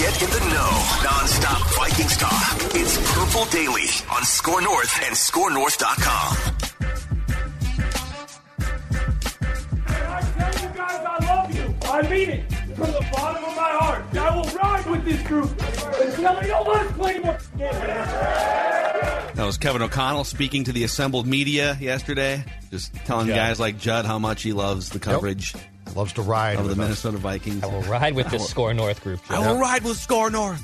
Get in the know. Non-stop Vikings talk. It's Purple Daily on SKOR North and SkorNorth.com. And I tell you guys I love you. I mean it. From the bottom of my heart. I will ride with this group until they don't let us play anymore. That was Kevin O'Connell speaking to the assembled media yesterday, just telling Judd. guys like Judd how much he loves the coverage Loves to ride of the us. Minnesota Vikings. I will ride with this SKOR North group. I will ride with SKOR North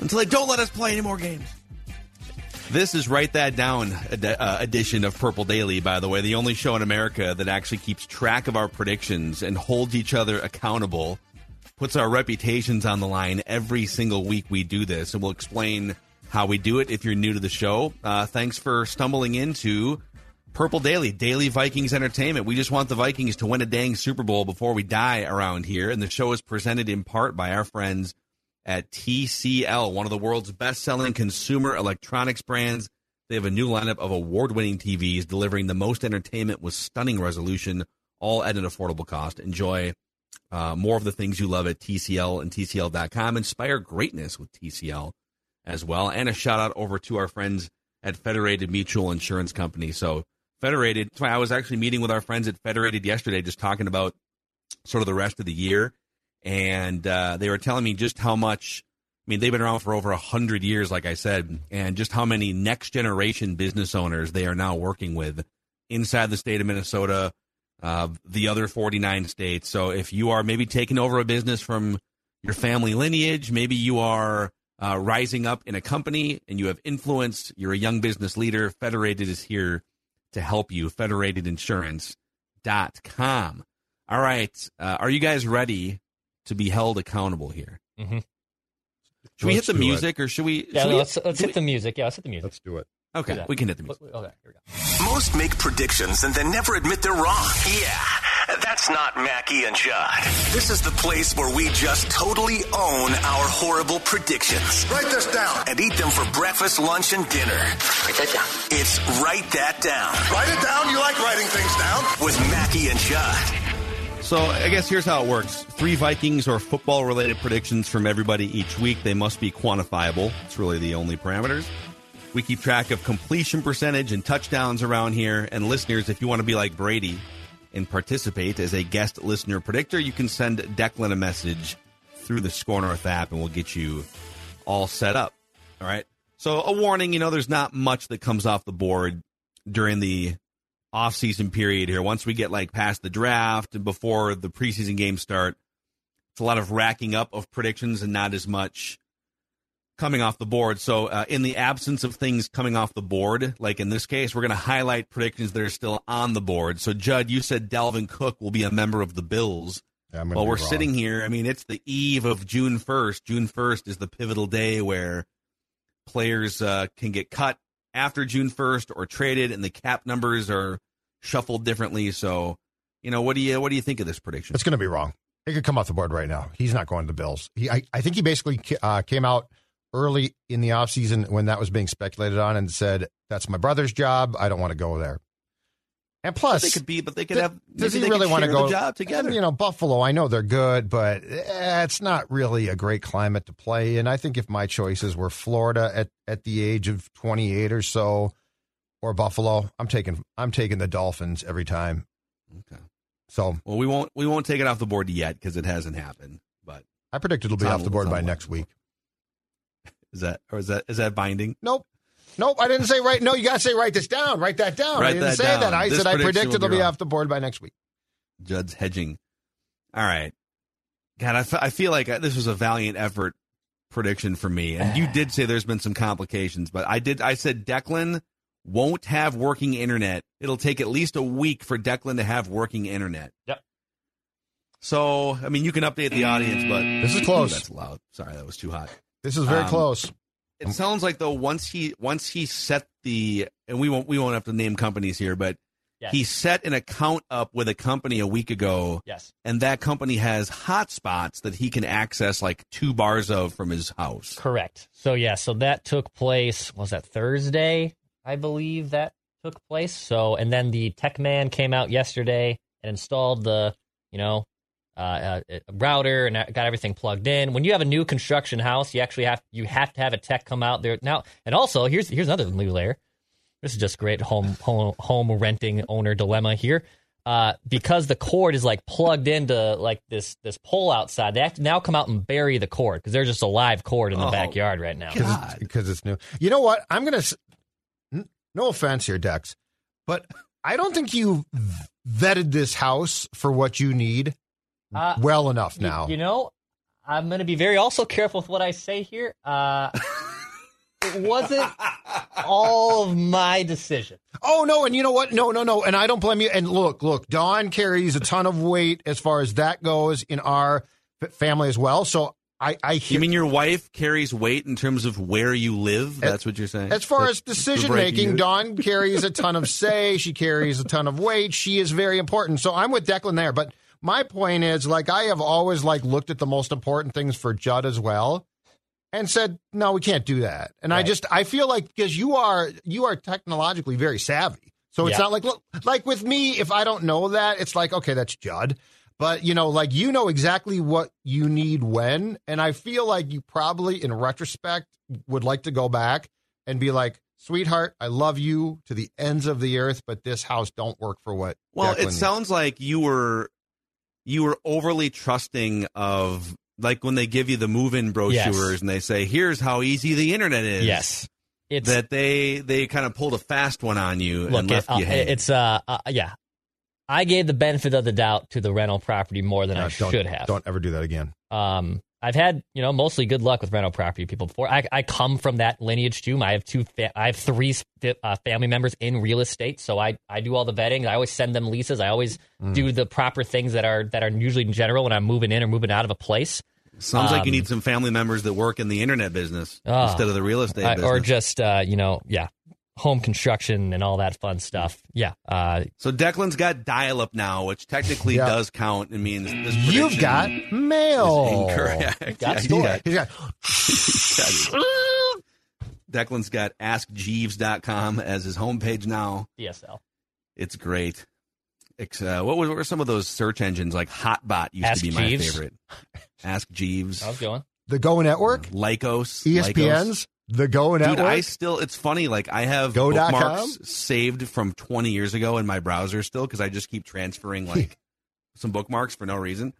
until they don't let us play any more games. This is Write That Down ed- uh, edition of Purple Daily, by the way, the only show in America that actually keeps track of our predictions and holds each other accountable, puts our reputations on the line every single week we do this, and we'll explain how we do it if you're new to the show. Uh, thanks for stumbling into Purple Daily, Daily Vikings Entertainment. We just want the Vikings to win a dang Super Bowl before we die around here, and the show is presented in part by our friends at TCL, one of the world's best selling consumer electronics brands. They have a new lineup of award winning TVs delivering the most entertainment with stunning resolution, all at an affordable cost. Enjoy uh, more of the things you love at TCL and TCL.com. Inspire greatness with TCL as well. And a shout out over to our friends at Federated Mutual Insurance Company. So, Federated, that's why I was actually meeting with our friends at Federated yesterday, just talking about sort of the rest of the year and uh, they were telling me just how much. I mean, they've been around for over a hundred years, like I said, and just how many next generation business owners they are now working with inside the state of Minnesota, uh, the other forty nine states. So, if you are maybe taking over a business from your family lineage, maybe you are uh, rising up in a company and you have influence, you're a young business leader. Federated is here to help you. Federatedinsurance.com. All right, uh, are you guys ready to be held accountable here. Mm-hmm. Should we hit Let's the do music, or should we? Yeah, should no, we let's, let's do hit the music. Yeah, let's hit the music. Let's do it. okay, that. we can hit the music. Okay, here we go. Most make predictions and then never admit they're wrong. Yeah, that's not Mackey and Judd. This is the place where we just totally own our horrible predictions. Write this down. And eat them for breakfast, lunch, and dinner. Write that down. It's Write That Down Write it down. You like writing things down. with Mackey and Judd. So I guess here's how it works: three Vikings or football-related predictions from everybody each week. They must be quantifiable. It's really the only parameters. We keep track of completion percentage and touchdowns around here. And listeners, if you want to be like Brady and participate as a guest listener predictor, you can send Declan a message through the SKOR North app, and we'll get you all set up. All right. So a warning: you know, there's not much that comes off the board during the off-season period here. Once we get like past the draft and before the preseason games start, it's a lot of racking up of predictions and not as much coming off the board. So, uh, in the absence of things coming off the board, like in this case, we're going to highlight predictions that are still on the board. So, Judd, you said Dalvin Cook will be a member of the Bills. Yeah, Well, we're wrong. sitting here. I mean, it's the eve of June 1st. June 1st is the pivotal day where players uh, can get cut after June 1st or traded, and the cap numbers are shuffled differently. So, you know, what do you what do you think of this prediction? It's going to be wrong. It could come off the board right now. He's not going to the Bills. He, I, I think he basically uh, came out early in the offseason when that was being speculated on and said, "That's my brother's job. I don't want to go there." And plus, they could be, but they could have. Does he really want to go job together? You know, Buffalo. I know they're good, but eh, it's not really a great climate to play. And I think if my choices were Florida at, at the age of twenty eight or so, or Buffalo, I'm taking I'm taking the Dolphins every time. Okay. So Well, we won't we won't take it off the board yet because it hasn't happened. But I predict it'll be off the board by next week. Is that or is that is that binding? Nope. Nope, I didn't say right. No, you got to say write this down. Write that down. I didn't that say down. that. I This said I prediction predict it'll be be off the board by next week. Judd's hedging. All right. God, I, I feel like uh, this was a valiant effort prediction for me. And you did say there's been some complications, but I did. I said Declan won't have working internet. It'll take at least a week for Declan to have working internet. Yep. So, I mean, you can update the audience, but This is close. That's loud. Sorry, that was too hot. This is very Um, close. It sounds like though once he once he set the and we won't we won't have to name companies here, but Yes. he set an account up with a company a week ago Yes. and that company has hotspots that he can access like two bars of from his house. Correct. So yeah, so that took place. Was that Thursday? I believe that took place. So and then the tech man came out yesterday and installed the you know uh, uh, router and got everything plugged in. When you have a new construction house, you actually have you have to have a tech come out there now. And also here's here's another new layer. This is just great home home home renting owner dilemma here. Uh, because the cord is like plugged into like this this pole outside, they have to now come out and bury the cord because there's just a live cord in the Oh, backyard right now. because it's, it's new. You know what? I'm gonna. No offense here, Dex, but I don't think you vetted this house for what you need Uh, well enough now. You, know, I'm going to be very also careful with what I say here. Uh, it wasn't all of my decision. Oh no, and you know what? No, no, no, and I don't blame you. And look, look, Dawn carries a ton of weight as far as that goes in our family as well. So I, I hear. You mean your wife carries weight in terms of where you live? That's what you're saying. As far That's as decision making. Dawn carries a ton of say. She carries a ton of weight. She is very important. So I'm with Declan there. But my point is, like, I have always like looked at the most important things for Judd as well, and said, no, we can't do that. And I just I feel like because you are you are technologically very savvy, so it's Yeah. not like look like with me if I don't know that it's like okay that's Judd. But you know, like you know exactly what you need when, and I feel like you probably, in retrospect, would like to go back and be like, "Sweetheart, I love you to the ends of the earth, but this house don't work for what." Well, Declan it needs." sounds like you were you were overly trusting of like when they give you the move-in brochures Yes. and they say, "Here's how easy the internet is." Yes. It's that they they kind of pulled a fast one on you look, and left it- uh, you hang. it's uh, uh yeah. I gave the benefit of the doubt to the rental property more than Uh, I should have. Don't ever do that again. Um, I've had you know mostly good luck with rental property people before. I, I come from that lineage too. I have two. Fa- I have three uh, family members in real estate, so I I do all the vetting. I always send them leases. I always Mm. do the proper things that are that are usually in general when I'm moving in or moving out of a place. Sounds like you um, need some family members that work in the internet business Ah. instead of the real estate Uh, business. or just uh, you know yeah home construction and all that fun stuff. Yeah, uh, so Declan's got dial-up now, which technically Yeah. does count. It means this You've got mail. incorrect. got Yeah, story. He's got. he's got- Declan's got AskJeeves.com as his homepage now. DSL. It's great. It's, uh, what, was, what were some of those search engines? Like Hotbot used Ask to be my favorite. Ask Jeeves. How's it going? The Go Network, Lycos. Lycos. ESPN's, the Go Network. Dude, I still, it's funny. Like, I have Go.com? bookmarks saved from 20 years ago in my browser still because I just keep transferring, like, some bookmarks for no reason.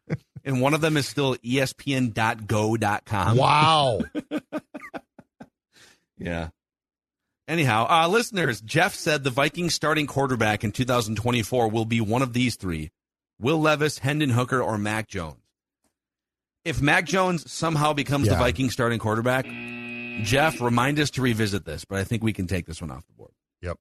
And one of them is still ESPN.go.com. wow. Yeah. Anyhow, uh, listeners, Jeff said the Vikings starting quarterback in 2024 will be one of these three Will Levis, Hendon Hooker, or Mac Jones. If Mac Jones somehow becomes the Yeah. Vikings starting quarterback, Jeff, remind us to revisit this, but I think we can take this one off the board. Yep.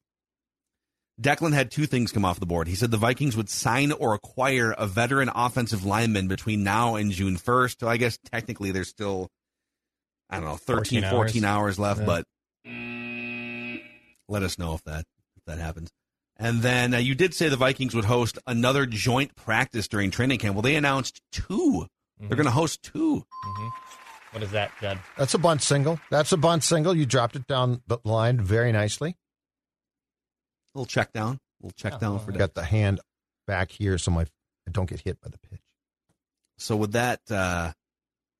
Declan had two things come off the board. He said the Vikings would sign or acquire a veteran offensive lineman between now and June 1st. So I guess technically there's still, I don't know, 13, 14 14 hours. hours, left, Yeah. but let us know if that if that happens. And then uh, you did say the Vikings would host another joint practice during training camp. Well, they announced 2 they Mm-hmm. They're going to host two. What is that, Judd? That's a bunt single. That's a bunt single. You dropped it down the line very nicely. little check down. little check down for Got the hand back here so my I don't get hit by the pitch. So with that, uh,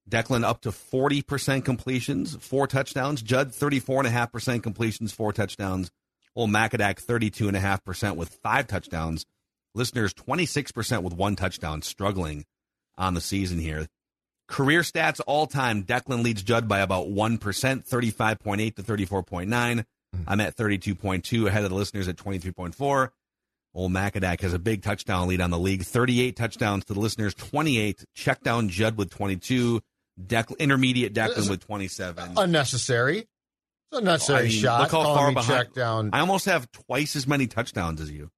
Declan up to 40% completions, four touchdowns. Judd, 34.5% completions, four touchdowns. Old Macadac, 32.5% with five touchdowns. Listeners, 26% with one touchdown, struggling on the season here. Career stats all time. Declan leads Judd by about 1%, 35.8 to 34.9. Hmm. I'm at 32.2, ahead of the listeners at 23.4. Old Macadac has a big touchdown lead on the league. 38 touchdowns to the listeners, 28. Check down Judd with 22. Declan, intermediate Declan with 27. Unnecessary. It's unnecessary I mean, shot. Look how calling far behind. check down. I almost have twice as many touchdowns as you.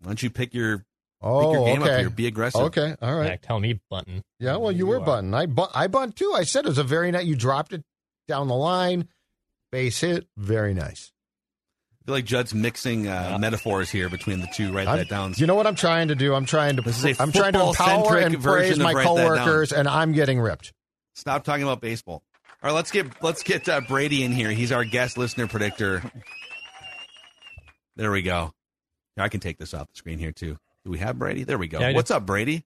Why don't you pick your oh, your game okay. up here? Be aggressive. Okay, all right. Back, tell me button. Yeah, well, you were are. bunting. I bunt, I bunt too. I said it was a very nice. You dropped it down the line, base hit, very nice. I feel like Judd's mixing uh, metaphors here between the two. Write I'm- that down. You know what I'm trying to do? I'm trying to. This is a I'm trying to empower football-centric and version praise of my write that down. coworkers, and I'm getting ripped. Stop talking about baseball. All right, let's get let's get uh, Brady in here. He's our guest listener predictor. There we go. I can take this off the screen here too. Do we have Brady? There we go. Yeah, What's up, Brady?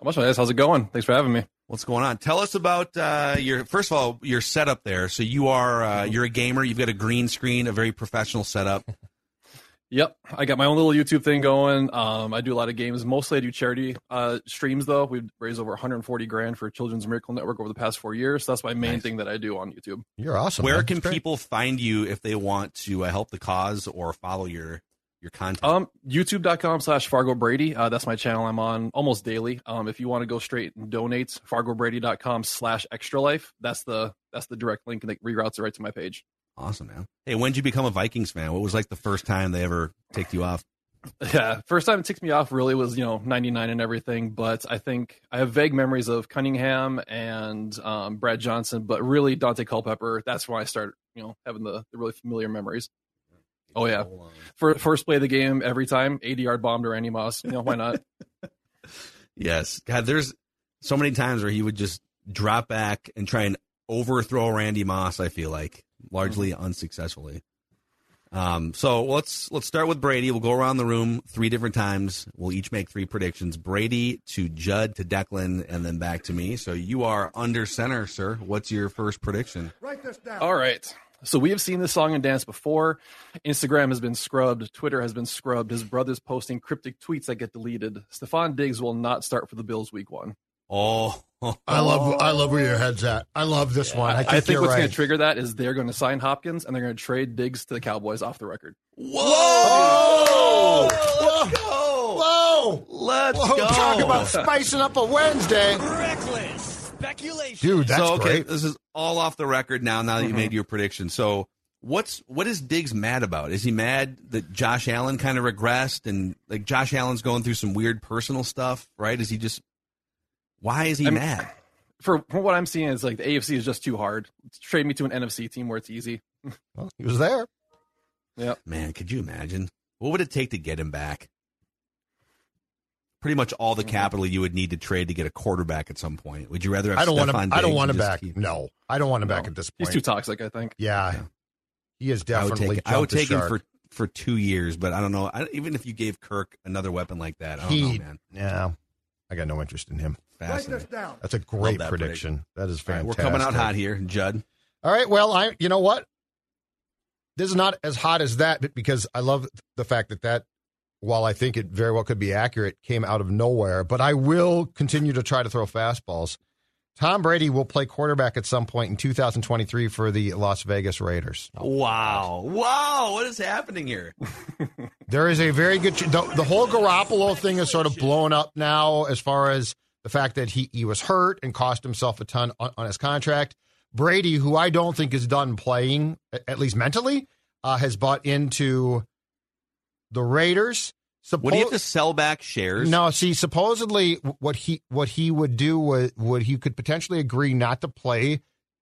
How much guys? How's it going? Thanks for having me. What's going on? Tell us about uh, your first of all your setup there. So you are uh, you're a gamer. You've got a green screen, a very professional setup. Yep, I got my own little YouTube thing going. Um, I do a lot of games. Mostly, I do charity uh, streams. Though we've raised over 140 grand for Children's Miracle Network over the past four years. So that's my main Nice. thing that I do on YouTube. You're awesome. Where man. can people find you if they want to uh, help the cause or follow your your content? Um, YouTube.com slash Fargo Brady. Uh, that's my channel. I'm on almost daily. Um, if you want to go straight and donate, FargoBrady.com slash Extra Life. That's the that's the direct link that reroutes it right to my page. awesome, man. Hey, when did you become a Vikings fan? What was like the first time they ever ticked you off? Yeah, first time it ticked me off really was you know '99 and everything, but I think I have vague memories of Cunningham and um, Brad Johnson, but really Daunte Culpepper. That's when I started you know having the, the really familiar memories. Oh yeah, For, first play of the game every time, 80 yard bomb to Randy Moss. You know why not? Yes. God, there's so many times where he would just drop back and try and overthrow Randy Moss, I feel like, largely Mm-hmm. unsuccessfully. Um, so let's let's start with Brady. We'll go around the room three different times. We'll each make three predictions. Brady to Judd to Declan and then back to me. So you are under center, sir. What's your first prediction? Write this down. All right. So we have seen this song and dance before. Instagram has been scrubbed. Twitter has been scrubbed. His brother's posting cryptic tweets that get deleted. Stefon Diggs will not start for the Bills week one. Oh, I love. I love where your head's at. I love this one. I think, I think you're what's right. going to trigger that is they're going to sign Hopkins and they're going to trade Diggs to the Cowboys off the record. Whoa! Let's go. Whoa! Let's Whoa! go. Talk about spicing up a Wednesday, Reckless speculation. dude. That's so okay, great. this is all off the record now. Now that you Mhm. made your prediction, so what's what is Diggs mad about? Is he mad that Josh Allen kind of regressed and like Josh Allen's going through some weird personal stuff? Right? Is he just why is he I'm- mad? For, from what I'm seeing, is like the AFC is just too hard. Trade me to an NFC team where it's easy. Well, he was there. Yeah. Man, could you imagine what would it take to get him back? Pretty much all the mm-hmm. capital you would need to trade to get a quarterback at some point. Would you rather have I don't want Stefon him. I don't want him back. keep- No, I don't want him back at this point. He's too toxic, I think. yeah, he is I would definitely. take, I would take him for for two years, but I don't know. I, even if you gave Kirk another weapon like that, I don't He, know, man. yeah, I got no interest in him. Write this down. That's a great that prediction. That is All right, fantastic. we're coming out hot here, Judd. All right. Well, I. You know what? This is not as hot as that, but because I love the fact that that, while I think it very well could be accurate, came out of nowhere. But I will continue to try to throw fastballs. Tom Brady will play quarterback at some point in 2023 for the Las Vegas Raiders. Wow, wow, what is happening here? There is a very good. The, the whole Garoppolo thing is sort of blown up now, as far as the fact that he he was hurt and cost himself a ton on, on his contract. Brady, who I don't think is done playing, at least mentally, uh, has bought into the Raiders. Would he have to sell back shares? no, see, supposedly what he what he would do was would he could potentially agree not to play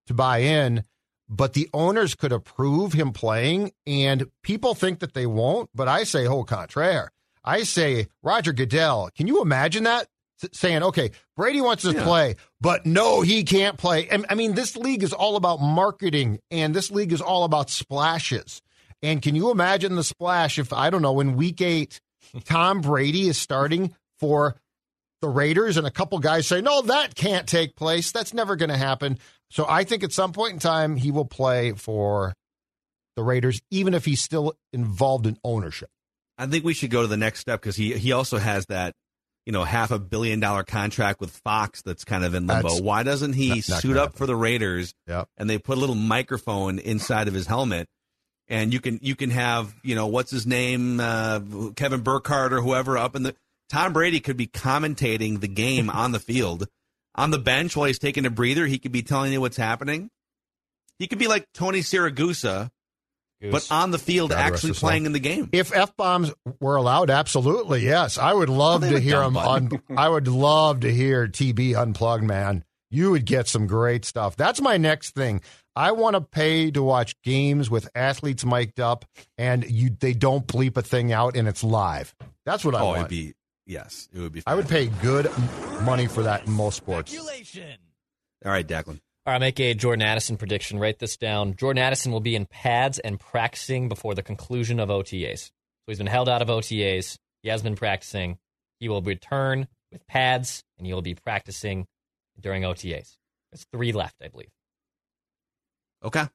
to buy in, but the owners could approve him playing, and people think that they won't. But I say, au contraire. I say, Roger Goodell, can you imagine that? Saying, okay, Brady wants to Yeah. play, but no, he can't play. And, I mean, this league is all about marketing, and this league is all about splashes. And can you imagine the splash if, I don't know, in week eight, Tom Brady is starting for the Raiders, and a couple guys say, no, that can't take place. That's never going to happen. So I think at some point in time, he will play for the Raiders, even if he's still involved in ownership. I think we should go to the next step because he he also has that you know, half a billion dollar contract with Fox that's kind of in limbo. That's Why doesn't he suit up for the Raiders? Yep. And they put a little microphone inside of his helmet, and you can you can have you know what's his name, uh, Kevin Burkhardt or whoever up in the. Tom Brady could be commentating the game on the field, on the bench while he's taking a breather. He could be telling you what's happening. He could be like Tony Siragusa, but on the field God actually his soul. playing in the game. If f bombs were allowed, absolutely yes. I would love Well, to hear dumb them on. I would love to hear TB unplugged, man. You would get some great stuff. That's my next thing. I want to pay to watch games with athletes mic'd up, and you they don't bleep a thing out, and it's live. That's what I oh, want. it'd be yes, it would be. I would pay good money for that in most sports. All right, Declan. All right, make a Jordan Addison prediction. Write this down. Jordan Addison will be in pads and practicing before the conclusion of OTAs. So he's been held out of OTAs. He has been practicing. He will return with pads and he will be practicing during OTAs. There's three left, I believe. Okay.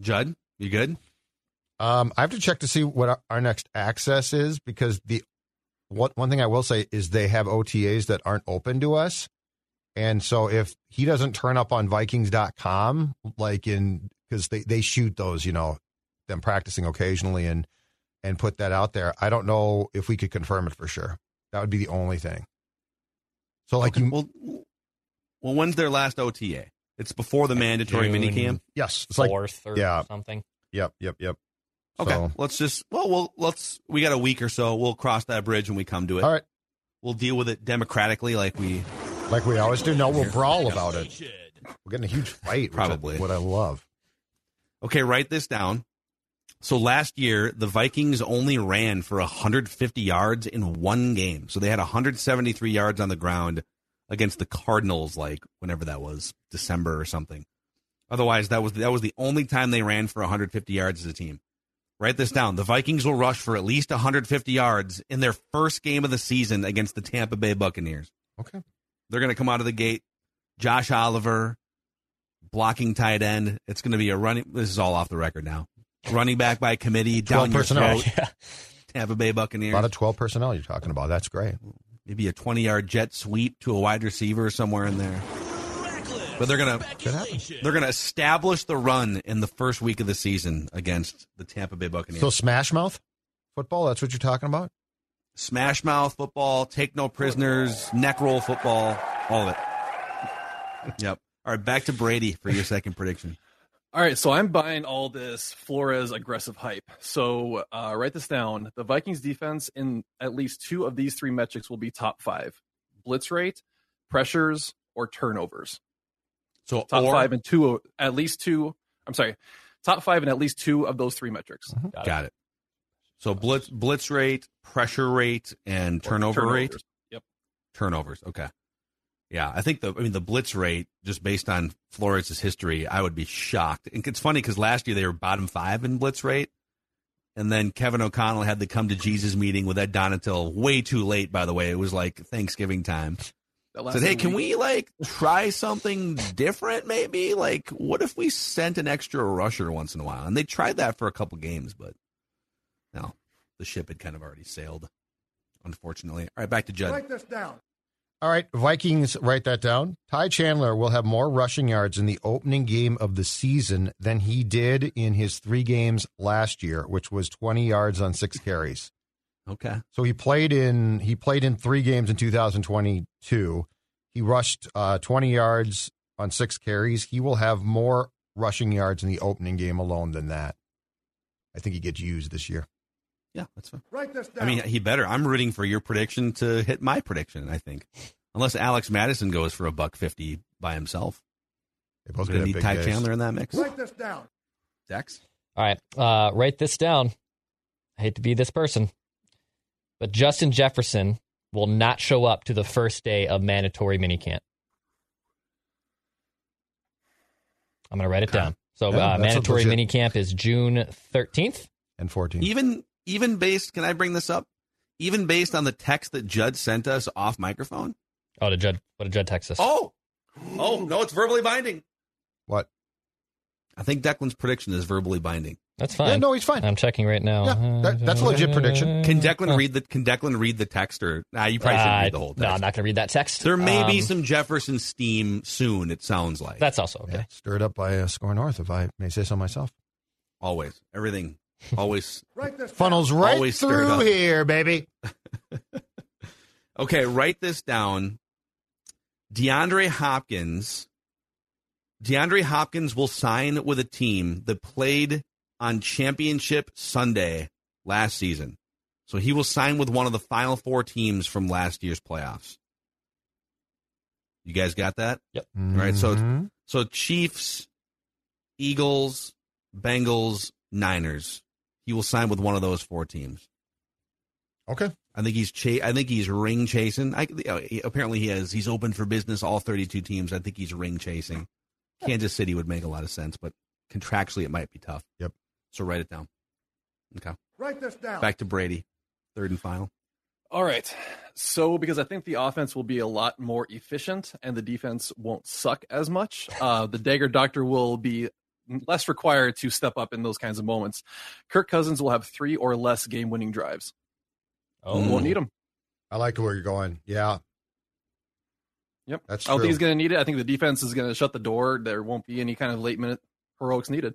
Judd, you good? Um, I have to check to see what our, our next access is because the what one thing I will say is they have OTAs that aren't open to us. And so if he doesn't turn up on Vikings.com, like in because they, they shoot those, you know, them practicing occasionally and and put that out there. I don't know if we could confirm it for sure. That would be the only thing. So like Okay, you well, well, when's their last OTA? It's before the mandatory June minicamp. yes, it's like Fourth or yeah. something. yep, yep, yep. Okay, So, let's just well, we'll let's we got a week or so. We'll cross that bridge when we come to it. all right, We'll deal with it democratically, like we like we always do. No, we'll brawl about it. We're getting a huge fight. which I- Probably. what I love. Okay, write this down. So last year, the Vikings only ran for 150 yards in one game. So they had 173 yards on the ground against the Cardinals, like whenever that was, December or something. Otherwise, that was that was the only time they ran for 150 yards as a team. Write this down. The Vikings will rush for at least 150 yards in their first game of the season against the Tampa Bay Buccaneers. Okay. They're going to come out of the gate. Josh Oliver, blocking tight end. It's going to be a running. This is all off the record now. Running back by committee, 12 down your personnel. throat. Yeah. Tampa Bay A Buccaneers. lot of 12 personnel you're talking about. That's great. Maybe a 20 yard jet sweep to a wide receiver somewhere in there. Reckless. But they're gonna they're gonna establish the run in the first week of the season against the Tampa Bay Buccaneers. So Smash Mouth football, that's what you're talking about? Smash mouth football, take no prisoners, neck roll football, all of it. Yep. All right, back to Brady for your second prediction. All right, so I'm buying all this Flores aggressive hype. So uh, write this down. The Vikings defense in at least two of these three metrics will be top five: blitz rate, pressures, or turnovers. So Top or- five and two, at least two. I'm sorry, top five and at least two of those three metrics. Got it. Got it. So blitz blitz rate, pressure rate, and Or turnover rate. Yep. Turnovers. Okay. Yeah, I think the I mean the blitz rate just based on Flores' history, I would be shocked. And it's funny because last year they were bottom five in blitz rate, and then Kevin O'Connell had the come to Jesus meeting with Ed Donatell way too late. By the way, it was like Thanksgiving time. Said, hey, can week. we like try something different? Maybe like what if we sent an extra rusher once in a while? And they tried that for a couple games, but no, the ship had kind of already sailed. Unfortunately. All right, back to Judd. Write this down. All right, Vikings, write that down. Ty Chandler will have more rushing yards in the opening game of the season than he did in his three games last year, which was 20 yards on six carries. Okay. So he played in he played in three games in 2022. He rushed uh, 20 yards on six carries. He will have more rushing yards in the opening game alone than that. I think he gets used this year. Yeah, that's fine. Write this down. I mean, he better. I'm rooting for your prediction to hit my prediction. I think, unless Alex Mattison goes for a buck fifty by himself, They both we're gonna get need Ty days. Chandler in that mix. Write this down. Dex. All right, uh, write this down. I hate to be this person, but Justin Jefferson will not show up to the first day of mandatory minicamp. I'm going to write it Okay. down. So Yeah, uh, mandatory legit- minicamp is June 13th. and 14th. Even even based, can I bring this up? Even based on the text that Judd sent us off microphone. Oh, did Judd? What did Judd text us? Oh, oh no, it's verbally binding. What? I think Declan's prediction is verbally binding. That's fine. Yeah, no, he's fine. I'm checking right now. Yeah, that- that's a legit prediction. Can Declan read the Can Declan read the text or? Nah, you probably shouldn't Uh, read the whole text. No, I'm not going to read that text. There may be Um, some Jefferson steam soon. It sounds like That's also okay. Yeah, stirred up by a SKOR North, if I may say so myself. always everything. Always right Funnels right Always through here, baby. okay. Write this down. DeAndre Hopkins. DeAndre Hopkins will sign with a team that played on Championship Sunday last season. So he will sign with one of the final four teams from last year's playoffs. You guys got that? Yep. Right, so- Mhm. So Chiefs, Eagles, Bengals, Niners. He will sign with one of those four teams. okay. I think he's cha- I think he's ring chasing. I, he- apparently he has. He's open for business. All 32 teams. I think he's ring chasing. Kansas City would make a lot of sense, but contractually it might be tough. Yep. So write it down. Okay. Write this down. Back to Brady, third and final. All right. So, because I think the offense will be a lot more efficient and the defense won't suck as much, uh, the Dagger Doctor will be less required to step up in those kinds of moments. Kirk Cousins will have three or less game winning drives. Oh, Mm. Won't need them. I like where you're going. Yeah. Yep. That's I don't true. think he's going to need it. I think the defense is going to shut the door. There won't be any kind of late minute heroics needed.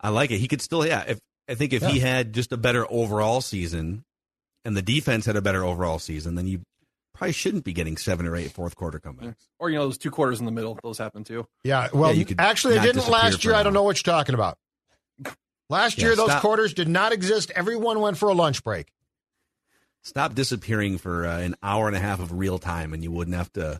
I like it. He could still, yeah. If I think if he had just a better overall season, and the defense had a better overall season, then you probably shouldn't be getting seven or eight fourth quarter comebacks. Or, you know, those two quarters in the middle. Those happen too. Yeah. Well, Yeah, you could actually, they didn't last year. I don't know what you're talking about. Last Yeah, year, those stop. quarters did not exist. Everyone went for a lunch break. Stop disappearing for uh, an hour and a half of real time, and you wouldn't have to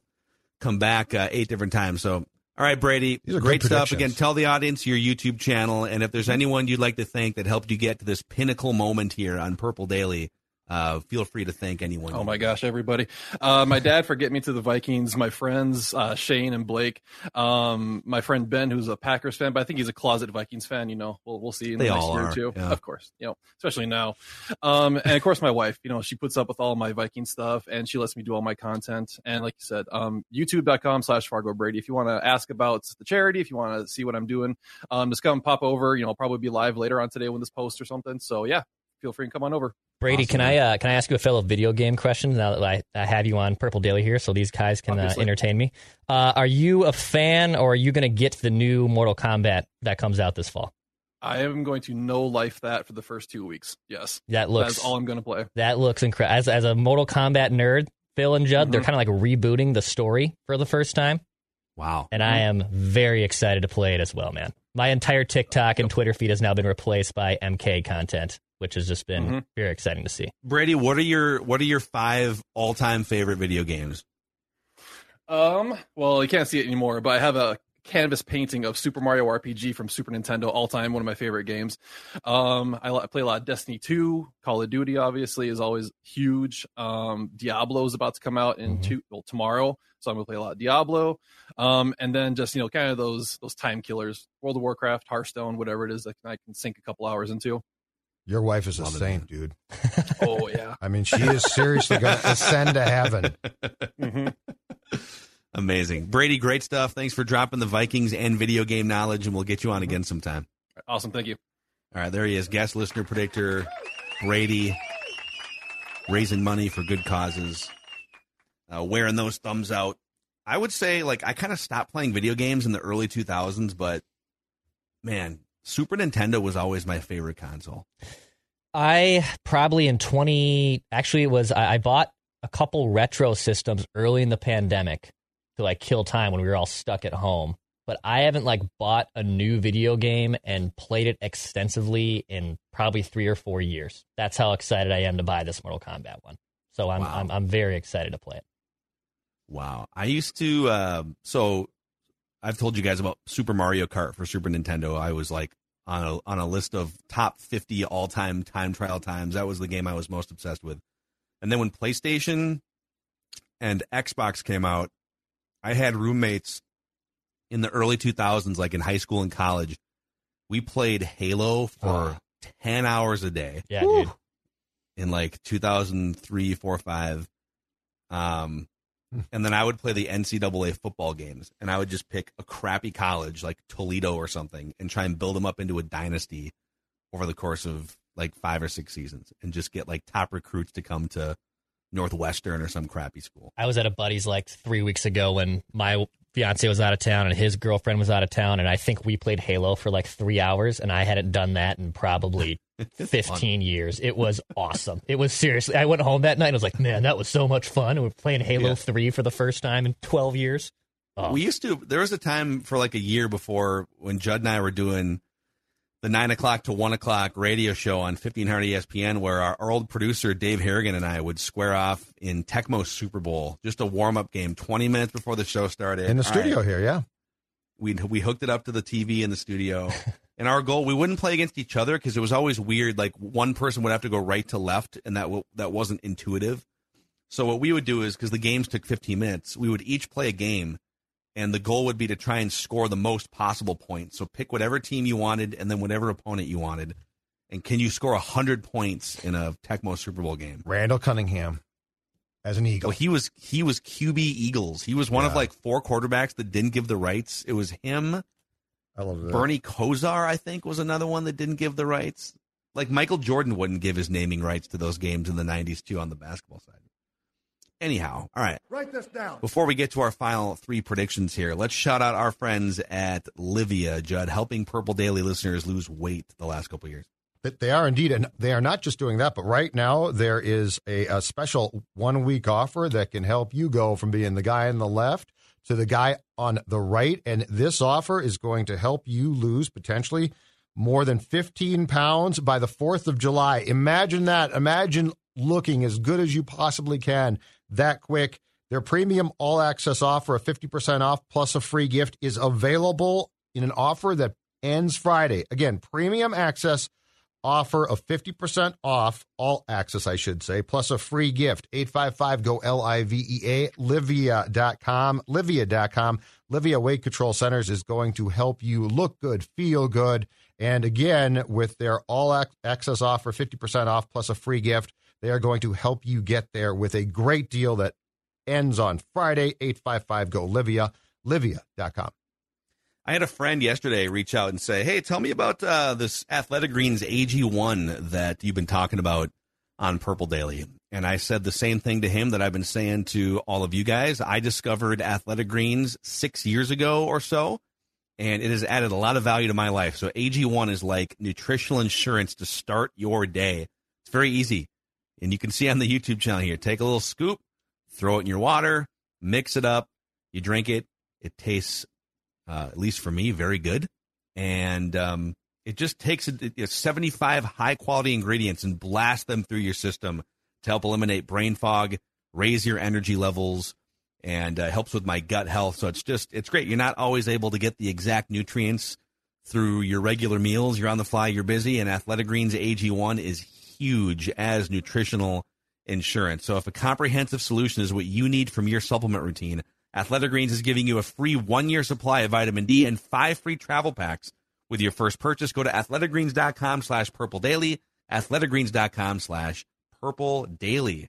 come back uh, eight different times. So, all right, Brady, great stuff. Again, tell the audience your YouTube channel, and if there's anyone you'd like to thank that helped you get to this pinnacle moment here on Purple Daily, uh, feel free to thank anyone. Oh my gosh, everybody! Uh, my dad for getting me to the Vikings. My friends uh, Shane and Blake. Um, my friend Ben, who's a Packers fan, but I think he's a closet Vikings fan. You know, we'll we'll see in They the next year are, or two. yeah. Of course, you know, especially now. Um, and of course, my wife. You know, she puts up with all my Viking stuff, and she lets me do all my content. And like you said, um, YouTube.com/slash Fargo Brady. If you want to ask about the charity, if you want to see what I'm doing, um, just come pop over. You know, I'll probably be live later on today when this post or something. So yeah, feel free and come on over. Brady, can I uh, can I ask you a fellow video game question now that I, I have you on Purple Daily here, so these guys can uh, entertain me? Uh, are you a fan, or are you going to get the new Mortal Kombat that comes out this fall? I am going to no life that for the first two weeks. Yes. That looks That's all I'm going to play. that looks incredible. As as a Mortal Kombat nerd, Phil and Judd, they're Mhm. kind of like rebooting the story for the first time, Wow. and I am very excited to play it as well, man. My entire TikTok and Twitter feed has now been replaced by MK content, which has just been Mhm. very exciting to see. Brady, what are your what are your five all time favorite video games? Um, well, you can't see it anymore, but I have a canvas painting of Super Mario RPG from Super Nintendo, all time one of my favorite games. Um, I, I play a lot of Destiny 2, Call of Duty, obviously, is always huge. Um, Diablo is about to come out in Mhm. two, well, tomorrow, so I'm gonna play a lot of Diablo. Um, and then just you know, kind of those those time killers, World of Warcraft, Hearthstone, whatever it is that I can sink a couple hours into. Your wife is a Love it, saint, dude. Oh yeah. I mean, she is seriously going to ascend to heaven. Mhm. Amazing. Brady, great stuff. Thanks for dropping the Vikings and video game knowledge, and we'll get you on again sometime. Awesome, thank you. All right, there he is, guest listener predictor, Brady, raising money for good causes, uh, wearing those thumbs out. I would say, like, I kind of stopped playing video games in the early 2000s, but man, Super Nintendo was always my favorite console. I probably in 20 actually it was I, I bought a couple retro systems early in the pandemic to like kill time when we were all stuck at home. But I haven't like bought a new video game and played it extensively in probably three or four years. That's how excited I am to buy this Mortal Kombat one. So I'm Wow. I'm, I'm very excited to play it. Wow. I used to, uh, so I've told you guys about Super Mario Kart for Super Nintendo. I was like on a, on a list of top 50 all time time trial times. That was the game I was most obsessed with. And then when PlayStation and Xbox came out, I had roommates in the early 2000s, like in high school and college. We played Halo for 10 hours a day Yeah, dude. in like 2003, 4, 5. Um, and then I would play the NCAA football games, and I would just pick a crappy college like Toledo or something, and try and build them up into a dynasty over the course of like five or six seasons, and just get like top recruits to come to Northwestern or some crappy school. I was at a buddy's like three weeks ago when my fiance was out of town and his girlfriend was out of town, and I think we played Halo for like three hours, and I hadn't done that in probably 15 years. It was awesome. It was seriously. I went home that night and was like, man, that was so much fun. And we're playing Halo Yeah. 3 for the first time in 12 years. Oh. We used to. There was a time for like a year before when Judd and I were doing the nine o'clock to one o'clock radio show on fifteen hundred E ESPN, where our, old producer Dave Harrigan and I would square off in Tecmo Super Bowl, just a warm up game, twenty minutes before the show started In the studio right. here, yeah. we we hooked it up to the TV in the studio. and our goal, we wouldn't play against each other because it was always weird. Like one person would have to go right to left, and that w- that wasn't intuitive. So what we would do is because the games took 15 minutes, we would each play a game, and the goal would be to try and score the most possible points. So pick whatever team you wanted, and then whatever opponent you wanted. And can you score hundred points in a Tecmo Super Bowl game? Randall Cunningham as an Eagle. Well, he was he was QB Eagles. He was one of like four quarterbacks that didn't give the rights. It was him. I love that. Bernie Kosar, I think, was another one that didn't give the rights. Like Michael Jordan wouldn't give his naming rights to those games in the '90s too on the basketball side. Anyhow, all right. Write this down. Before we get to our final three predictions here, let's shout out our friends at Livea Judd, helping Purple Daily listeners lose weight the last couple of years. That They are indeed, and they are not just doing that, but right now there is a, a special one week offer that can help you go from being the guy on the left to the guy on the right. And this offer is going to help you lose potentially more than 15 pounds by the 4th of July. Imagine that. Imagine looking as good as you possibly can that quick. Their premium all access offer of 50% off plus a free gift is available in an offer that ends Friday. Again, premium access offer of 50% off all access, I should say, plus a free gift. 855 go L I V E A, Livea.com. Livea.com. Livea Weight Control Centers is going to help you look good, feel good. And again, with their all access offer, 50% off plus a free gift, they are going to help you get there with a great deal that ends on Friday. 855 go Livea. Livea.com. I had a friend yesterday reach out and say, "Hey, tell me about uh, this Athletic Greens AG1 that you've been talking about on Purple Daily." And I said the same thing to him that I've been saying to all of you guys. I discovered Athletic Greens six years ago or so, and it has added a lot of value to my life. So AG1 is like nutritional insurance to start your day. It's very easy, and you can see on the YouTube channel here. Take a little scoop, throw it in your water, mix it up, you drink it. It tastes uh, at least for me, very good. And um, it just takes it, it- 75 high quality ingredients and blasts them through your system to help eliminate brain fog, raise your energy levels, and uh, helps with my gut health. So it's just, it's great. You're not always able to get the exact nutrients through your regular meals. You're on the fly, you're busy, and Athletic Greens AG1 is huge as nutritional insurance. So if a comprehensive solution is what you need from your supplement routine, Athletic Greens is giving you a free one year supply of vitamin D and five free travel packs with your first purchase. Go to athleticgreens.com slash purple daily, athleticgreens.com slash purple daily.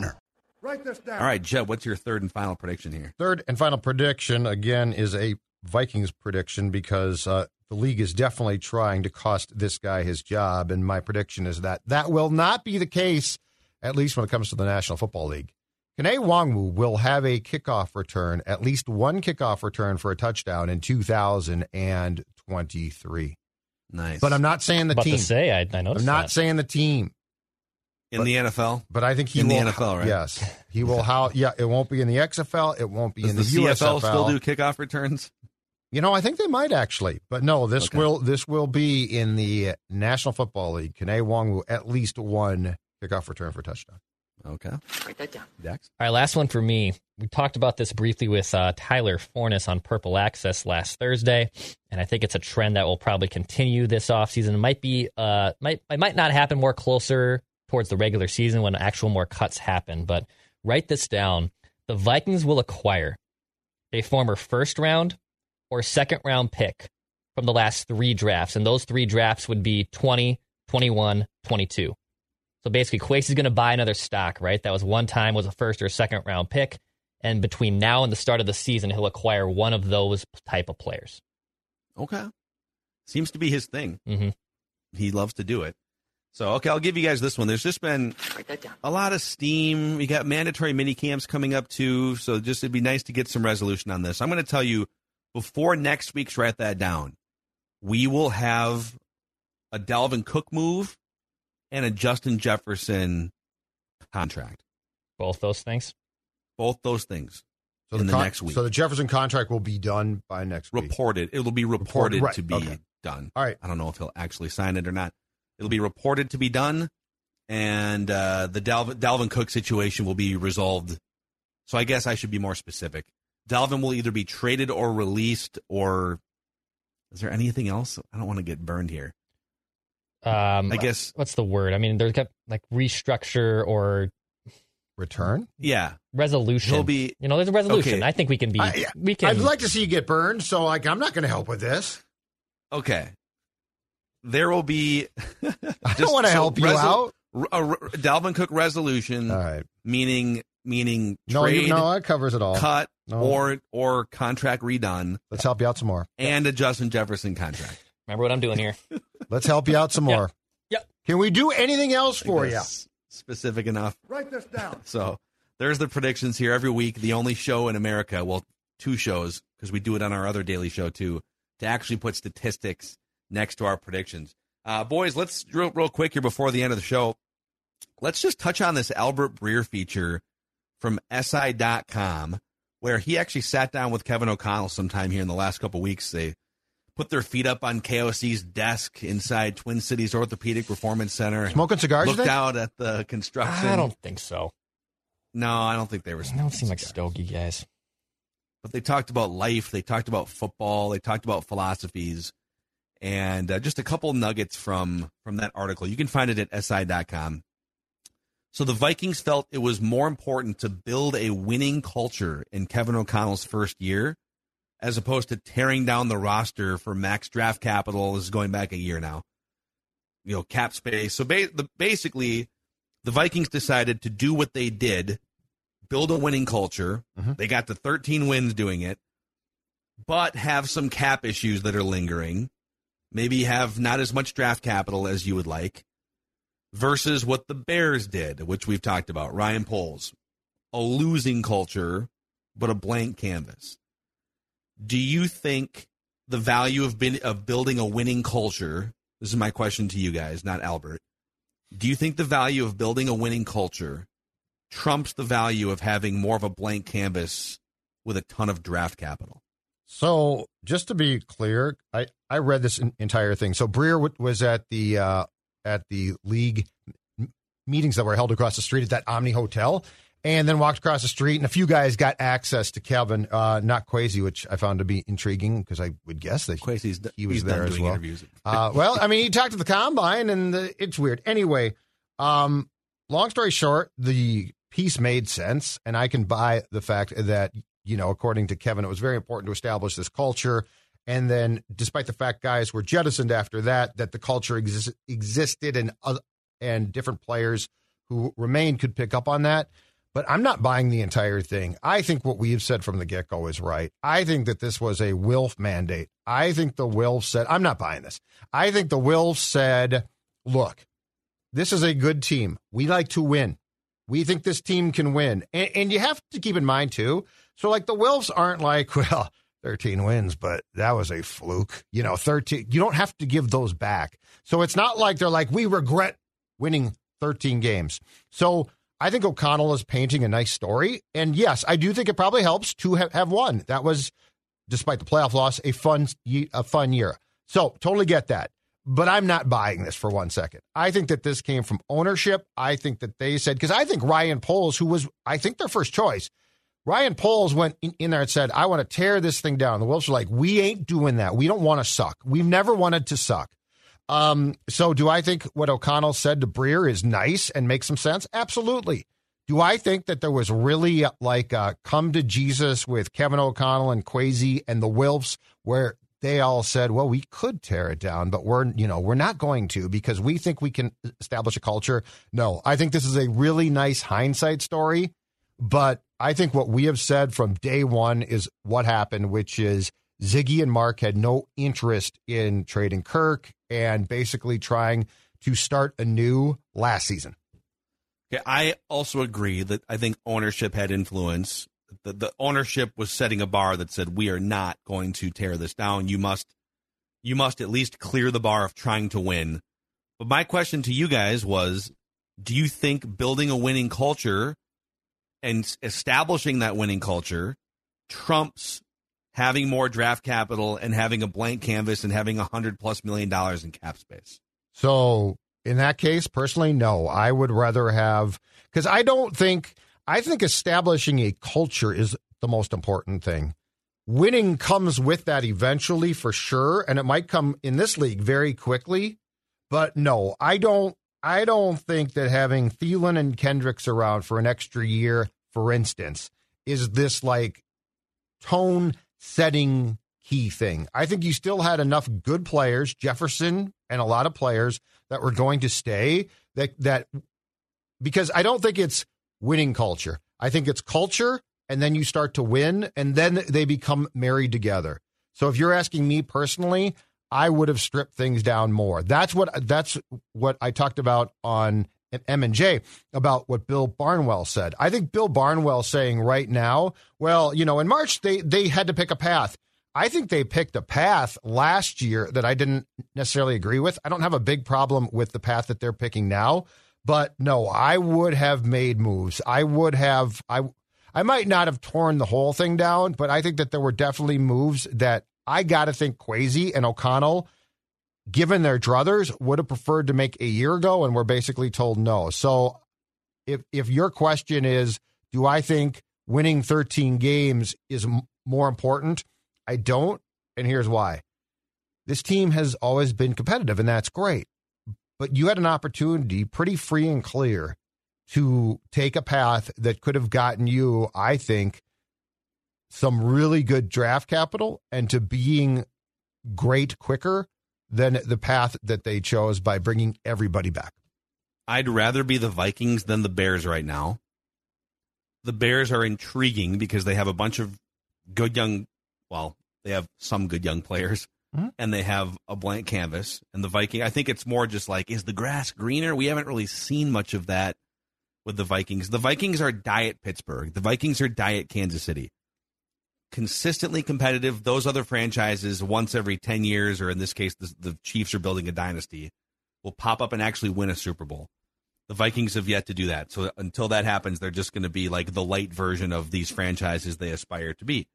Write this down. All right, Jeb, what's your third and final prediction here? Third and final prediction, again, is a Vikings prediction because uh, the league is definitely trying to cost this guy his job. And my prediction is that that will not be the case, at least when it comes to the National Football League. Kene Nwangwu will have a kickoff return, at least one kickoff return for a touchdown in 2023. Nice. But I'm not saying the About team. to say, I, I noticed I'm not that. saying the team. In the NFL? But I think he In the will. NFL, right? Yes, he will. How? Yeah, it won't be in the XFL. It won't be Does in the, the, CFL USFL. still do kickoff returns? You know, I think they might actually, but no. This Okay. will this will be in the National Football League. Kane Wong will at least one kickoff return for touchdown. Okay. Write that down. Dex. All right, last one for me. We talked about this briefly with uh, Tyler Forness on Purple Access last Thursday, and I think it's a trend that will probably continue this offseason. It might be, uh, might it might not happen more closer towards the regular season when actual more cuts happen. But write this down: the Vikings will acquire a former first round or second round pick from the last three drafts, and those three drafts would be 20, 21, 22. So basically, Kwesi's going to buy another stock, right? That was one time was a first or second round pick, and between now and the start of the season, he'll acquire one of those type of players. Okay. Seems to be his thing. Mm-hmm. He loves to do it. So, okay, I'll give you guys this one. There's just been Write that down. a lot of steam. We got mandatory mini camps coming up too. So, just it'd be nice to get some resolution on this. I'm going to tell you before next week's write that down. We will have a Dalvin Cook move and a Justin Jefferson contract. Both those things. Both those things So in the, con- next week. So the Jefferson contract will be done by next week. reported. It'll be reported right, to be okay. done. All right. I don't know if he'll actually sign it or not. It'll be reported to be done, and uh, the Dalvin, Dalvin Cook situation will be resolved. So I guess I should be more specific. Dalvin will either be traded or released, or is there anything else? I don't want to get burned here. Um, I guess what's the word? I mean, there's got like restructure or Return. yeah. resolution. He'll be you know, there's a resolution. Okay. I think we can be. I, we can. I'd like to see you get burned, so like I'm not going to help with this. okay. There will be. I don't want to help you out. A, a Dalvin Cook resolution, All right. meaning meaning No, trade, you, no, that covers it all. cut, No. or or contract redone, Let's help you out some more. and a Justin Jefferson contract. Remember what I'm doing here. Let's help you out some more. Yep. Can we do anything else for you? That's Specific enough. Write this down. So there's the predictions here every week. The only show in America, well, two shows because we do it on our other daily show too, to actually put statistics next to our predictions. Uh, boys, let's real, real quick here before the end of the show. Let's just touch on this Albert Breer feature from SI.com, where he actually sat down with Kevin O'Connell sometime here in the last couple weeks. They put their feet up on KOC's desk inside Twin Cities Orthopedic Performance Center. Smoking cigars, Looked out at the construction. I don't think so. No, I don't think they were. They don't seem like stogie guys. But they talked about life. They talked about football. They talked about philosophies, and uh, just a couple nuggets from from that article. You can find it at si.com. So the Vikings felt it was more important to build a winning culture in Kevin O'Connell's first year, as opposed to tearing down the roster for max draft capital. This is going back a year now. You know, cap space. So ba- the, basically, the Vikings decided to do what they did, build a winning culture. They got the 13 wins doing it, but have some cap issues that are lingering. Maybe have not as much draft capital as you would like. Versus what the Bears did, which we've talked about. Ryan Poles, a losing culture, but a blank canvas. Do you think the value of bin- of building a winning culture? This is my question to you guys, not Albert. Do you think the value of building a winning culture trumps the value of having more of a blank canvas with a ton of draft capital? So, just to be clear, I, I read this en- entire thing. So, Breer w- was at the uh, at the league m- meetings that were held across the street at that Omni Hotel, and then walked across the street, and a few guys got access to Kevin, uh, not Kwesi, which I found to be intriguing because I would guess that Kwesi's d- he was there as well. Uh, well, I mean, he talked to the combine, and the, it's weird. Anyway, um, long story short, the piece made sense, and I can buy the fact that you know, according to Kevin, it was very important to establish this culture. And then, despite the fact guys were jettisoned after that, that the culture exist, existed, and uh, and different players who remained could pick up on that. But I'm not buying the entire thing. I think what we've said from the get go is right. I think that this was a Wilf mandate. I think the Wilf said, I'm not buying this. I think the Wilf said, look, this is a good team. We like to win. We think this team can win. And, and you have to keep in mind, too. So, like, the Wilfs aren't like, well, 13 wins, but that was a fluke. You know, 13. You don't have to give those back. So, it's not like they're like, we regret winning 13 games. So, I think O'Connell is painting a nice story. And yes, I do think it probably helps to have, have won. That was, despite the playoff loss, a fun, a fun year. So, totally get that. But I'm not buying this for one second. I think that this came from ownership. I think that they said because I think Ryan Poles, who was I think their first choice, Ryan Poles went in, in there and said, "I want to tear this thing down." The Wilfs were like, "We ain't doing that. We don't want to suck. We've never wanted to suck." Um, so, do I think what O'Connell said to Breer is nice and makes some sense? Absolutely. Do I think that there was really uh, like a come to Jesus with Kevin O'Connell and Kwesi and the Wilfs, where they all said, "Well, we could tear it down, but we're you know we're not going to because we think we can establish a culture." No, I think this is a really nice hindsight story, but I think what we have said from day one is what happened, which is Ziggy and Mark had no interest in trading Kirk and basically trying to start anew last season. Okay, I also agree that I think ownership had influence. The, the ownership was setting a bar that said we are not going to tear this down. You must, you must at least clear the bar of trying to win. But my question to you guys was, do you think building a winning culture and establishing that winning culture trumps having more draft capital and having a blank canvas and having a hundred plus million dollars in cap space? So in that case, personally, no. I would rather have because I don't think I think establishing a culture is the most important thing. Winning comes with that eventually for sure, and it might come in this league very quickly. But no, I don't I don't think that having Thielen and Kendricks around for an extra year, for instance, is this like tone setting key thing. I think you still had enough good players, Jefferson and a lot of players that were going to stay that that because I don't think it's winning culture. I think it's culture and then you start to win and then they become married together. So if you're asking me personally, I would have stripped things down more. That's what that's what I talked about on M and J about what Bill Barnwell said. I think Bill Barnwell saying right now, well, you know, in March they they had to pick a path. I think they picked a path last year that I didn't necessarily agree with. I don't have a big problem with the path that they're picking now, but no, I would have made moves. I would have I I might not have torn the whole thing down, but I think that there were definitely moves that I got to think Kwesi and O'Connell given their druthers, would have preferred to make a year ago, and we're basically told no. So, if if your question is, do I think winning 13 games is m- more important? I don't, and here's why. This team has always been competitive, and that's great. But you had an opportunity, pretty free and clear, to take a path that could have gotten you, I think, some really good draft capital and to being great quicker than the path that they chose by bringing everybody back. I'd rather be the Vikings than the Bears right now. The Bears are intriguing because they have a bunch of good young, well, they have some good young players mm-hmm. and they have a blank canvas. And the Viking, I think it's more just like, is the grass greener? We haven't really seen much of that with the Vikings. The Vikings are diet Pittsburgh. The Vikings are diet Kansas City consistently competitive. Those other franchises, once every 10 years, or in this case, the, the, Chiefs are building a dynasty, will pop up and actually win a Super Bowl. The Vikings have yet to do that. So until that happens, they're just going to be like the light version of these franchises they aspire to be.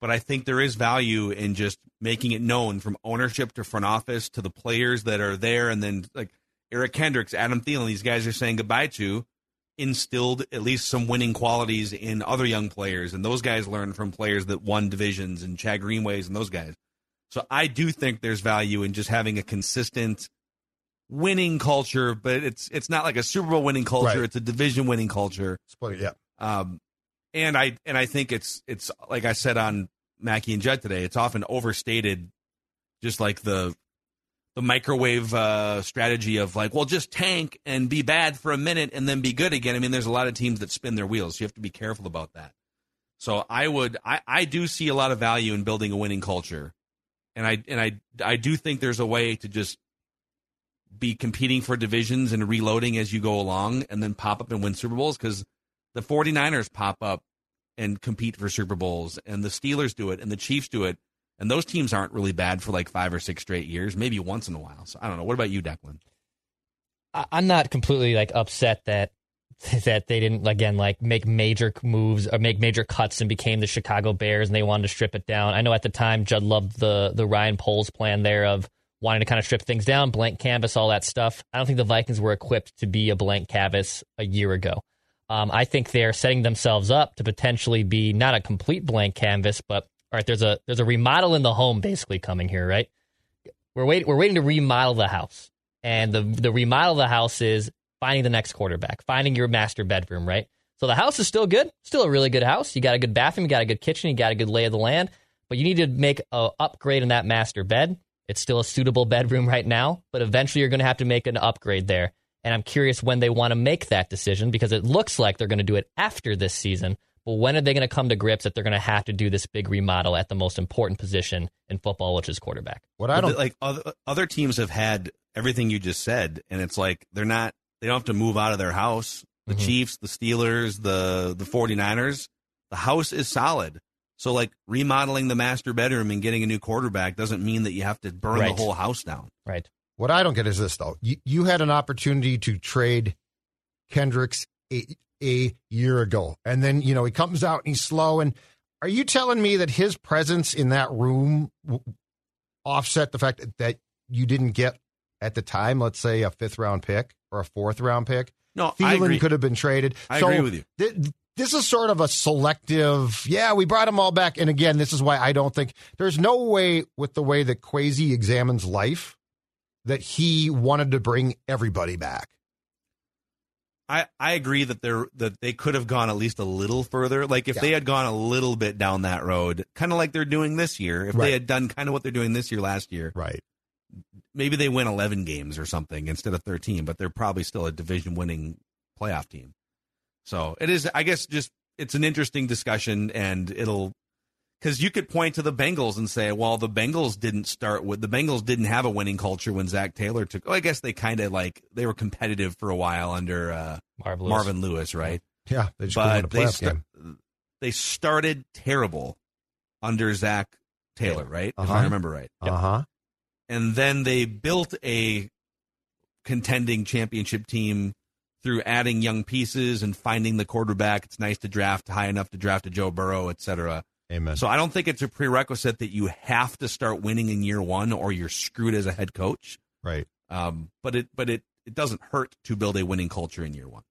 But I think there is value in just making it known from ownership to front office to the players that are there. And then, like Eric Kendricks, Adam Thielen, these guys are saying goodbye to instilled at least some winning qualities in other young players, and those guys learn from players that won divisions and Chad Greenways and those guys. So I do think there's value in just having a consistent winning culture, but it's it's not like a Super Bowl winning culture; right. it's a division winning culture. Split yeah. Um, and I and I think it's it's like I said on Mackey and Judd today. It's often overstated, just like the the microwave uh, strategy of like, well, just tank and be bad for a minute and then be good again. I mean, there's a lot of teams that spin their wheels. You have to be careful about that. So I would, I, I do see a lot of value in building a winning culture, and I and I I do think there's a way to just be competing for divisions and reloading as you go along, and then pop up and win Super Bowls because the 49ers pop up and compete for Super Bowls, and the Steelers do it, and the Chiefs do it and those teams aren't really bad for like five or six straight years, maybe once in a while. So I don't know. What about you, Declan? I'm not completely like upset that that they didn't again like make major moves or make major cuts and became the Chicago Bears and they wanted to strip it down. I know at the time Judd loved the the Ryan Poles plan there of wanting to kind of strip things down, blank canvas, all that stuff. I don't think the Vikings were equipped to be a blank canvas a year ago. Um, I think they're setting themselves up to potentially be not a complete blank canvas, but all right, there's a there's a remodel in the home basically coming here, right? We're waiting we're waiting to remodel the house, and the the remodel of the house is finding the next quarterback, finding your master bedroom, right? So the house is still good, still a really good house. You got a good bathroom, you got a good kitchen, you got a good lay of the land, but you need to make a upgrade in that master bed. It's still a suitable bedroom right now, but eventually you're going to have to make an upgrade there. And I'm curious when they want to make that decision because it looks like they're going to do it after this season. But when are they going to come to grips that they're going to have to do this big remodel at the most important position in football, which is quarterback? What I don't like other, other teams have had everything you just said, and it's like they're not they don't have to move out of their house. The mm-hmm. Chiefs, the Steelers, the the 49ers, the house is solid. So like remodeling the master bedroom and getting a new quarterback doesn't mean that you have to burn right. the whole house down. Right. What I don't get is this though. You, you had an opportunity to trade Kendricks a, a year ago, and then you know he comes out and he's slow. And are you telling me that his presence in that room offset the fact that you didn't get at the time, let's say a fifth round pick or a fourth round pick? No, Thielen could have been traded. I so agree with you. Th- this is sort of a selective. Yeah, we brought them all back, and again, this is why I don't think there's no way with the way that Kwesi examines life that he wanted to bring everybody back. I, I agree that they that they could have gone at least a little further. Like if yeah. they had gone a little bit down that road, kind of like they're doing this year. If right. they had done kind of what they're doing this year last year, right? Maybe they win eleven games or something instead of thirteen, but they're probably still a division winning playoff team. So it is, I guess, just it's an interesting discussion, and it'll because you could point to the Bengals and say, well, the Bengals didn't start with the Bengals didn't have a winning culture when Zac Taylor took. Oh, I guess they kind of like they were competitive for a while under uh, Marvin, Lewis. Marvin Lewis, right? Yeah, they just but they, st- they started terrible under Zac Taylor, right? Uh-huh. If I remember right. Uh huh. And then they built a contending championship team through adding young pieces and finding the quarterback. It's nice to draft high enough to draft a Joe Burrow, et cetera. Amen. So I don't think it's a prerequisite that you have to start winning in year one or you're screwed as a head coach. Right. Um, but it but it it doesn't hurt to build a winning culture in year one.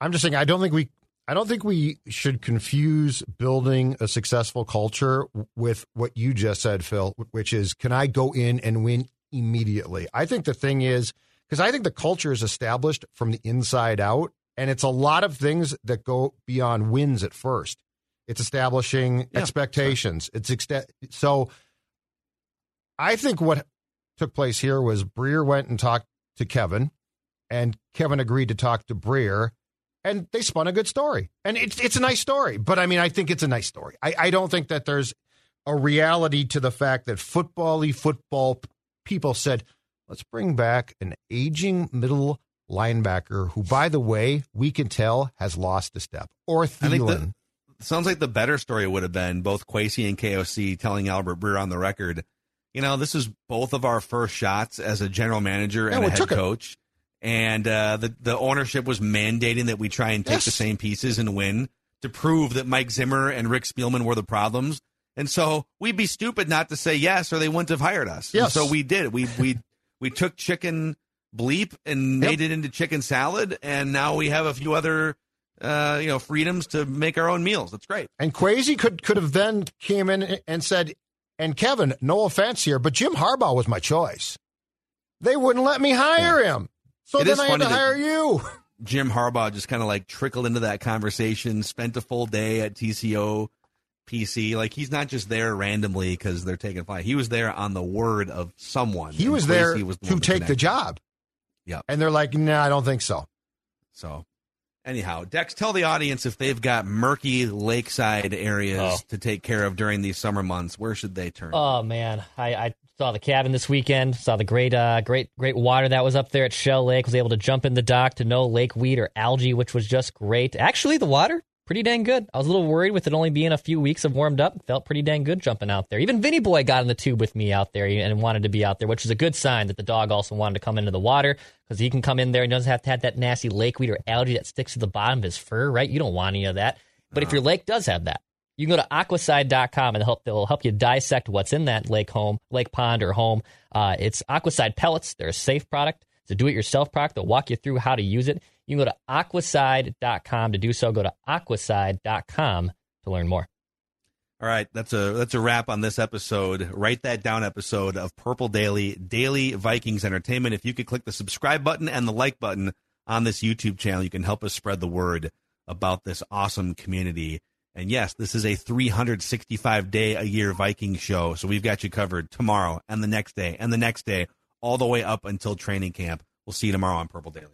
I'm just saying I don't think we I don't think we should confuse building a successful culture with what you just said, Phil, which is can I go in and win immediately? I think the thing is because I think the culture is established from the inside out, and it's a lot of things that go beyond wins at first. It's establishing yeah, expectations. It's ext- so. I think what took place here was Breer went and talked to Kevin, and Kevin agreed to talk to Breer, and they spun a good story. And it's it's a nice story, but I mean, I think it's a nice story. I, I don't think that there's a reality to the fact that football football people said, let's bring back an aging middle linebacker who, by the way, we can tell has lost a step. Or Thielen sounds like the better story would have been both Kwesi and KOC telling Albert Breer on the record, you know, this is both of our first shots as a general manager and yeah, a head coach. It. And uh, the the ownership was mandating that we try and take yes. the same pieces and win to prove that Mike Zimmer and Rick Spielman were the problems. And so we'd be stupid not to say yes, or they wouldn't have hired us. Yes. And so we did. We we we took chicken bleep and yep. made it into chicken salad, and now we have a few other uh, you know, freedoms to make our own meals. That's great. And Kwesi could could have then came in and said, and Kevin, no offense here, but Jim Harbaugh was my choice. They wouldn't let me hire yeah. him, so it then I had to hire you. Jim Harbaugh just kind of like trickled into that conversation, spent a full day at TCO PC. Like he's not just there randomly because they're taking flight. He was there on the word of someone. He was there was the to take the job. Yeah, and they're like, "No, nah, I don't think so." So Anyhow, Dex, tell the audience if they've got murky lakeside areas oh. to take care of during these summer months, where should they turn? Oh man, I, I saw the cabin this weekend. Saw the great, uh, great, great water that was up there at Shell Lake. Was able to jump in the dock to no lake weed or algae, which was just great. Actually, the water pretty dang good. I was a little worried with it only being a few weeks of warmed up. Felt pretty dang good jumping out there. Even Vinny Boy got in the tube with me out there and wanted to be out there, which is a good sign that the dog also wanted to come into the water because he can come in there and doesn't have to have that nasty lakeweed or algae that sticks to the bottom of his fur, right? You don't want any of that. But if your lake does have that, You can go to aquacide.com and help, they'll help you dissect what's in that lake home, lake pond or home. Uh, it's Aquacide pellets. They're a safe product. It's a do-it-yourself product. They'll walk you through how to use it. You can go to aquacide.com to do so. Go to aquacide.com to learn more. All right, that's a that's a wrap on this episode. Write that down episode of Purple Daily, Daily Vikings Entertainment. If you could click the subscribe button and the like button on this YouTube channel, you can help us spread the word about this awesome community. And yes, this is a 365 day a year Viking show. So we've got you covered tomorrow and the next day and the next day, all the way up until training camp. We'll see you tomorrow on Purple Daily.